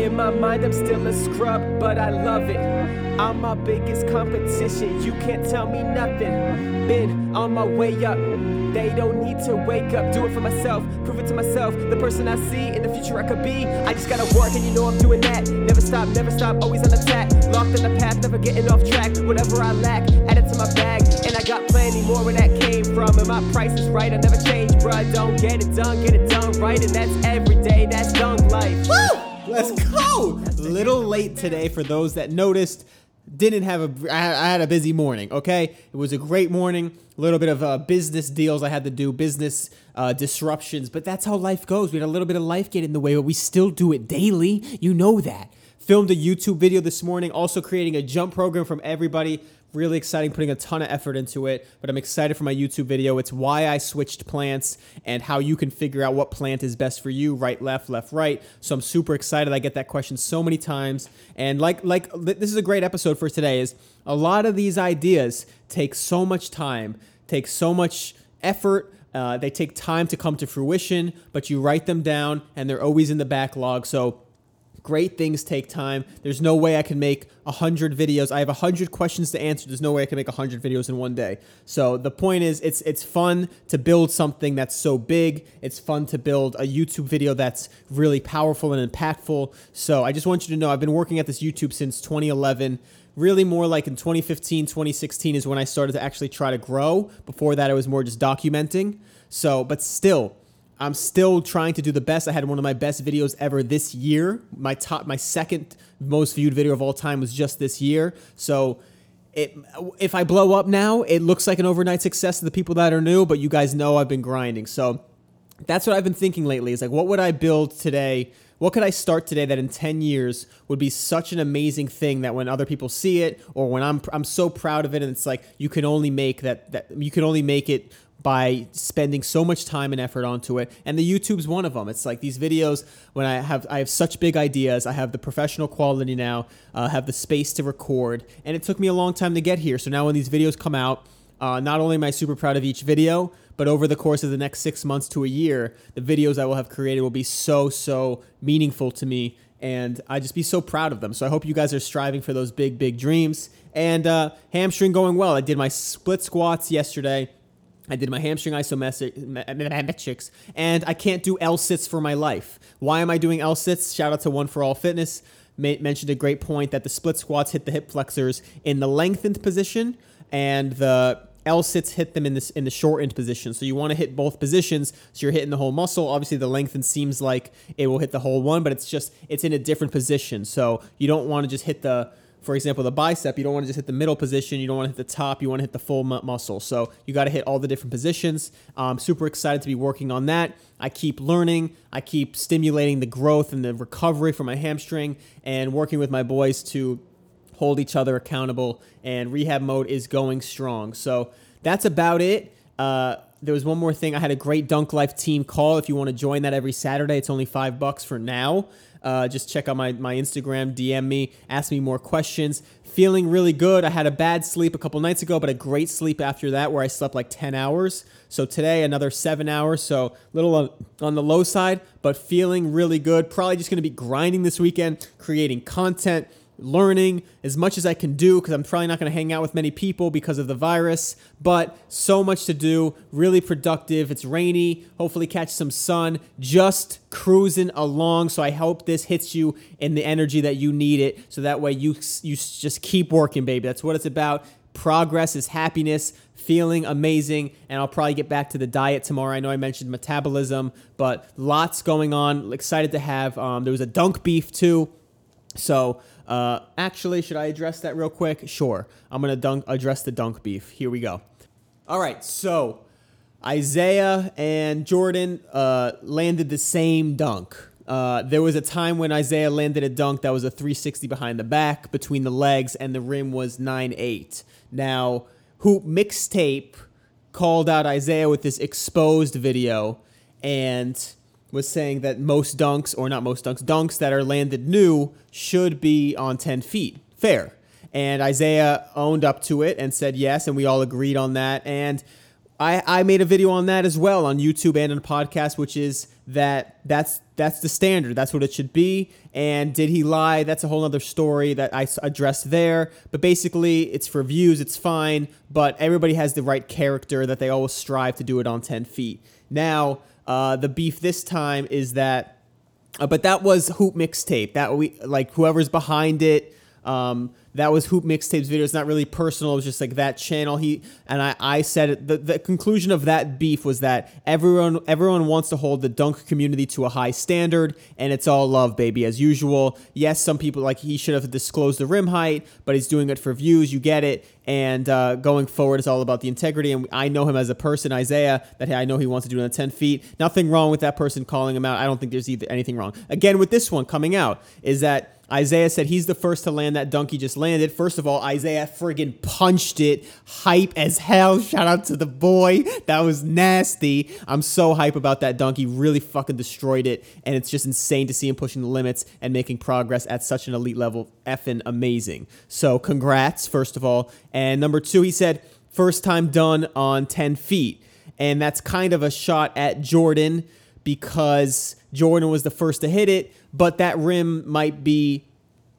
In my mind, I'm still a scrub, but I love it. I'm my biggest competition, you can't tell me nothing. Been on my way up, they don't need to wake up. Do it for myself, prove it to myself. The person I see in the future I could be. I just gotta work, and you know I'm doing that. Never stop, never stop, always on the attack. Locked in the path, never getting off track. Whatever I lack, add it to my bag. And I got plenty more where that came from. And my price is right, I never change, bruh. Don't get it done, get it done right. And that's every day, that's dunk life. Woo! Let's go. A little late today for those that noticed. Didn't have a. I had- had a busy morning. Okay, it was a great morning. A little bit of uh, business deals I had to do, business uh, disruptions, but that's how life goes. We had a little bit of life get in the way, but we still do it daily. You know that. Filmed a YouTube video this morning, also creating a jump program from everybody. Really exciting, putting a ton of effort into it. But I'm excited for my YouTube video. It's why I switched plants and how you can figure out what plant is best for you, right, left, left, right. So I'm super excited. I get that question so many times. And like like this is a great episode for today is a lot of these ideas take so much time, take so much effort. Uh, they take time to come to fruition, but you write them down and they're always in the backlog. So Great things take time. There's no way I can make a hundred videos. I have a hundred questions to answer. There's no way I can make a hundred videos in one day. So the point is, it's it's fun to build something that's so big. It's fun to build a YouTube video that's really powerful and impactful. So I just want you to know I've been working at this YouTube since 2011. Really more like in 2015, 2016 is when I started to actually try to grow. Before that, I was more just documenting. So, but still, I'm still trying to do the best. I had one of my best videos ever this year. My top, my second most viewed video of all time was just this year. So, it, if I blow up now, it looks like an overnight success to the people that are new. But you guys know I've been grinding. So, that's what I've been thinking lately. Is like, what would I build today? What could I start today that in 10 years would be such an amazing thing that when other people see it or when I'm I'm so proud of it and it's like you can only make that that you can only make it by spending so much time and effort onto it and the YouTube's one of them it's like these videos when I have I have such big ideas I have the professional quality now uh, have the space to record and it took me a long time to get here so now when these videos come out uh, not only am I super proud of each video, but over the course of the next six months to a year, the videos I will have created will be so, so meaningful to me. And I just be so proud of them. So I hope you guys are striving for those big, big dreams. And uh, hamstring going well. I did my split squats yesterday. I did my hamstring isometrics, and I can't do L sits for my life. Why am I doing L sits? Shout out to One for All Fitness. Ma- mentioned a great point that the split squats hit the hip flexors in the lengthened position, and the L sits hit them in this in the shortened position. So you want to hit both positions, so you're hitting the whole muscle. Obviously, the lengthened seems like it will hit the whole one, but it's just it's in a different position. So you don't want to just hit the for example, the bicep, you don't want to just hit the middle position. You don't want to hit the top. You want to hit the full mu- muscle. So you got to hit all the different positions. I'm super excited to be working on that. I keep learning. I keep stimulating the growth and the recovery for my hamstring and working with my boys to hold each other accountable. And rehab mode is going strong. So that's about it. Uh, there was one more thing. I had a great Dunk Life team call. If you want to join that every Saturday, it's only five bucks for now. Uh, just check out my, my Instagram, DM me, ask me more questions. Feeling really good. I had a bad sleep a couple nights ago, but a great sleep after that where I slept like 10 hours. So today, another seven hours. So a little on, on the low side, but feeling really good. Probably just going to be grinding this weekend, creating content, learning as much as I can do because I'm probably not going to hang out with many people because of the virus, but so much to do, really productive. It's rainy, hopefully catch some sun, just cruising along. So I hope this hits you in the energy that you need it so that way you you just keep working, baby. That's what it's about. Progress is happiness, feeling amazing, and I'll probably get back to the diet tomorrow. I know I mentioned metabolism, but lots going on. Excited to have. Um, there was a dunk beef too. So, uh, actually, should I address that real quick? Sure. I'm gonna dunk address the dunk beef. Here we go. All right. So, Isaiah and Jordan uh, landed the same dunk. Uh, there was a time when Isaiah landed a dunk that was a 360 behind the back, between the legs, and the rim was 9-8. Now, Hoop Mixtape called out Isaiah with this exposed video and was saying that most dunks, or not most dunks, dunks that are landed new should be on 10 feet. Fair. And Isaiah owned up to it and said yes, and we all agreed on that. And I, I made a video on that as well on YouTube and on a podcast, which is that that's that's the standard. That's what it should be. And did he lie? That's a whole other story that I addressed there. But basically, it's for views. It's fine. But everybody has the right character that they always strive to do it on 10 feet. Now, uh, the beef this time is that, uh, but that was Hoop Mixtape. That we like whoever's behind it. Um, that was Hoop Mixtapes video. It's not really personal. It was just like that channel. He and I, I said it, the, the conclusion of that beef was that everyone everyone wants to hold the dunk community to a high standard, and it's all love, baby, as usual. Yes, some people like he should have disclosed the rim height, but he's doing it for views. You get it. And uh, going forward, it's all about the integrity. And I know him as a person, Isaiah, that I know he wants to do it on 10 feet. Nothing wrong with that person calling him out. I don't think there's either anything wrong. Again, with this one coming out, is that Isaiah said he's the first to land that dunk he just landed. First of all, Isaiah friggin' punched it. Hype as hell. Shout out to the boy. That was nasty. I'm so hype about that dunk. He really fucking destroyed it. And it's just insane to see him pushing the limits and making progress at such an elite level. Effing amazing. So congrats, first of all. And number two, he said, first time done on 10 feet. And that's kind of a shot at Jordan because Jordan was the first to hit it, but that rim might be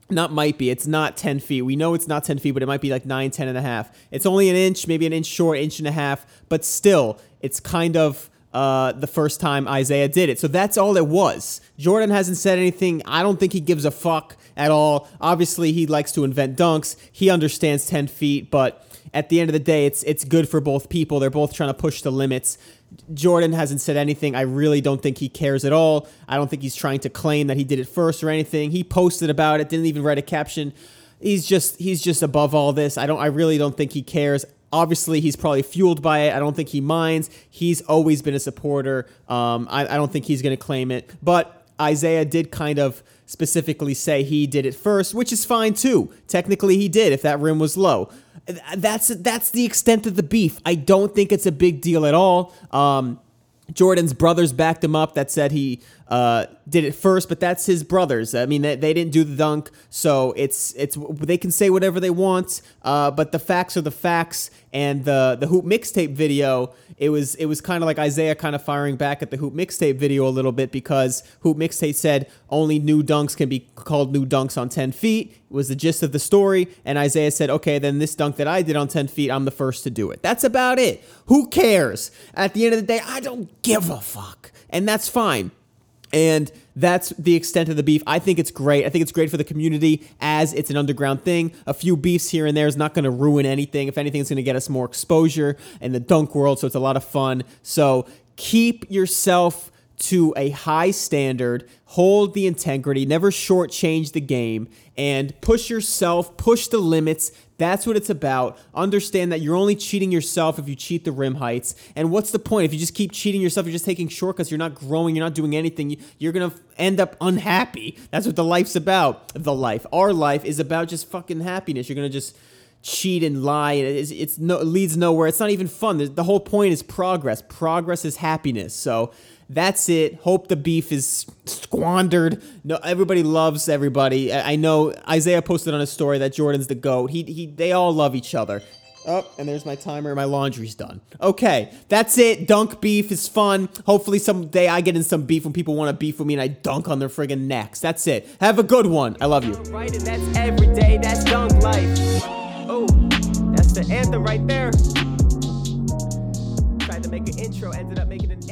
not might be it's not 10 feet we know it's not 10 feet but it might be like 9 10 and a half it's only an inch maybe an inch short inch and a half but still it's kind of uh, the first time Isaiah did it. So that's all it was. Jordan hasn't said anything. I don't think he gives a fuck at all. Obviously, he likes to invent dunks. He understands 10 feet, but at the end of the day, it's it's good for both people. They're both trying to push the limits. Jordan hasn't said anything. I really don't think he cares at all. I don't think he's trying to claim that he did it first or anything. He posted about it, didn't even write a caption. He's just he's just above all this. I don't I really don't think he cares. Obviously, he's probably fueled by it. I don't think he minds. He's always been a supporter. Um, I, I don't think he's going to claim it. But Isaiah did kind of specifically say he did it first, which is fine too. Technically, he did if that rim was low. That's that's the extent of the beef. I don't think it's a big deal at all. Um, Jordan's brothers backed him up that said he uh, did it first, but that's his brothers. I mean, they, they, didn't do the dunk, so it's it's they can say whatever they want, uh, but the facts are the facts. And the the hoop mixtape video, it was it was kind of like Isaiah kind of firing back at the hoop mixtape video a little bit because hoop mixtape said only new dunks can be called new dunks on 10 feet. Was the gist of the story, and Isaiah said, okay, then this dunk that I did on 10 feet, I'm the first to do it. That's about it. Who cares? At the end of the day, I don't give a fuck, and that's fine. And that's the extent of the beef. I think it's great. I think it's great for the community as it's an underground thing. A few beefs here and there is not going to ruin anything. If anything, it's going to get us more exposure in the dunk world. So it's a lot of fun. So keep yourself to a high standard, hold the integrity, never shortchange the game, and push yourself, push the limits. That's what it's about. Understand that you're only cheating yourself if you cheat the rim heights. And what's the point? If you just keep cheating yourself, you're just taking shortcuts, you're not growing, you're not doing anything, you're gonna end up unhappy. That's what the life's about. The life, our life, is about just fucking happiness. You're gonna just cheat and lie it's, it's no, it leads nowhere it's not even fun the whole point is progress progress is happiness so that's it. Hope the beef is squandered. No, everybody loves everybody. I know Isaiah posted on a story that Jordan's the goat. He, he, they all love each other. Oh, and there's my timer. My laundry's done. Okay, that's it. Dunk beef is fun. Hopefully someday I get in some beef when people want to beef with me and I dunk on their friggin' necks. That's it. Have a good one. I love you. Right, and that's every day. That's dunk life. Oh, that's the anthem right there. Tried to make an intro, ended up making an